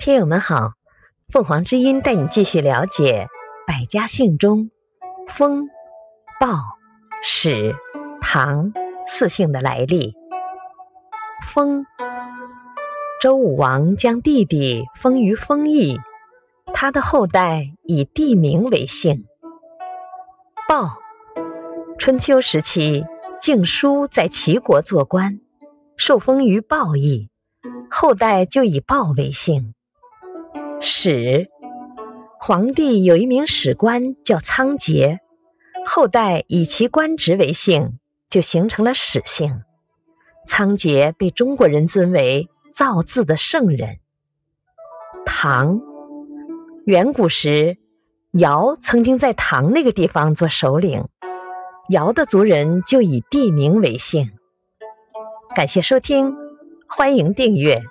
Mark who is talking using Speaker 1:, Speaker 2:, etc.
Speaker 1: 听友们好，凤凰之音带你继续了解百家姓中封、鲍、史、唐四姓的来历。封，周武王将弟弟封于封邑，他的后代以地名为姓。鲍，春秋时期晋叔在齐国做官，受封于鲍邑，后代就以鲍为姓。史，皇帝有一名史官叫仓颉，后代以其官职为姓，就形成了史姓。仓颉被中国人尊为造字的圣人。唐，远古时，尧曾经在唐那个地方做首领，尧的族人就以地名为姓。感谢收听，欢迎订阅。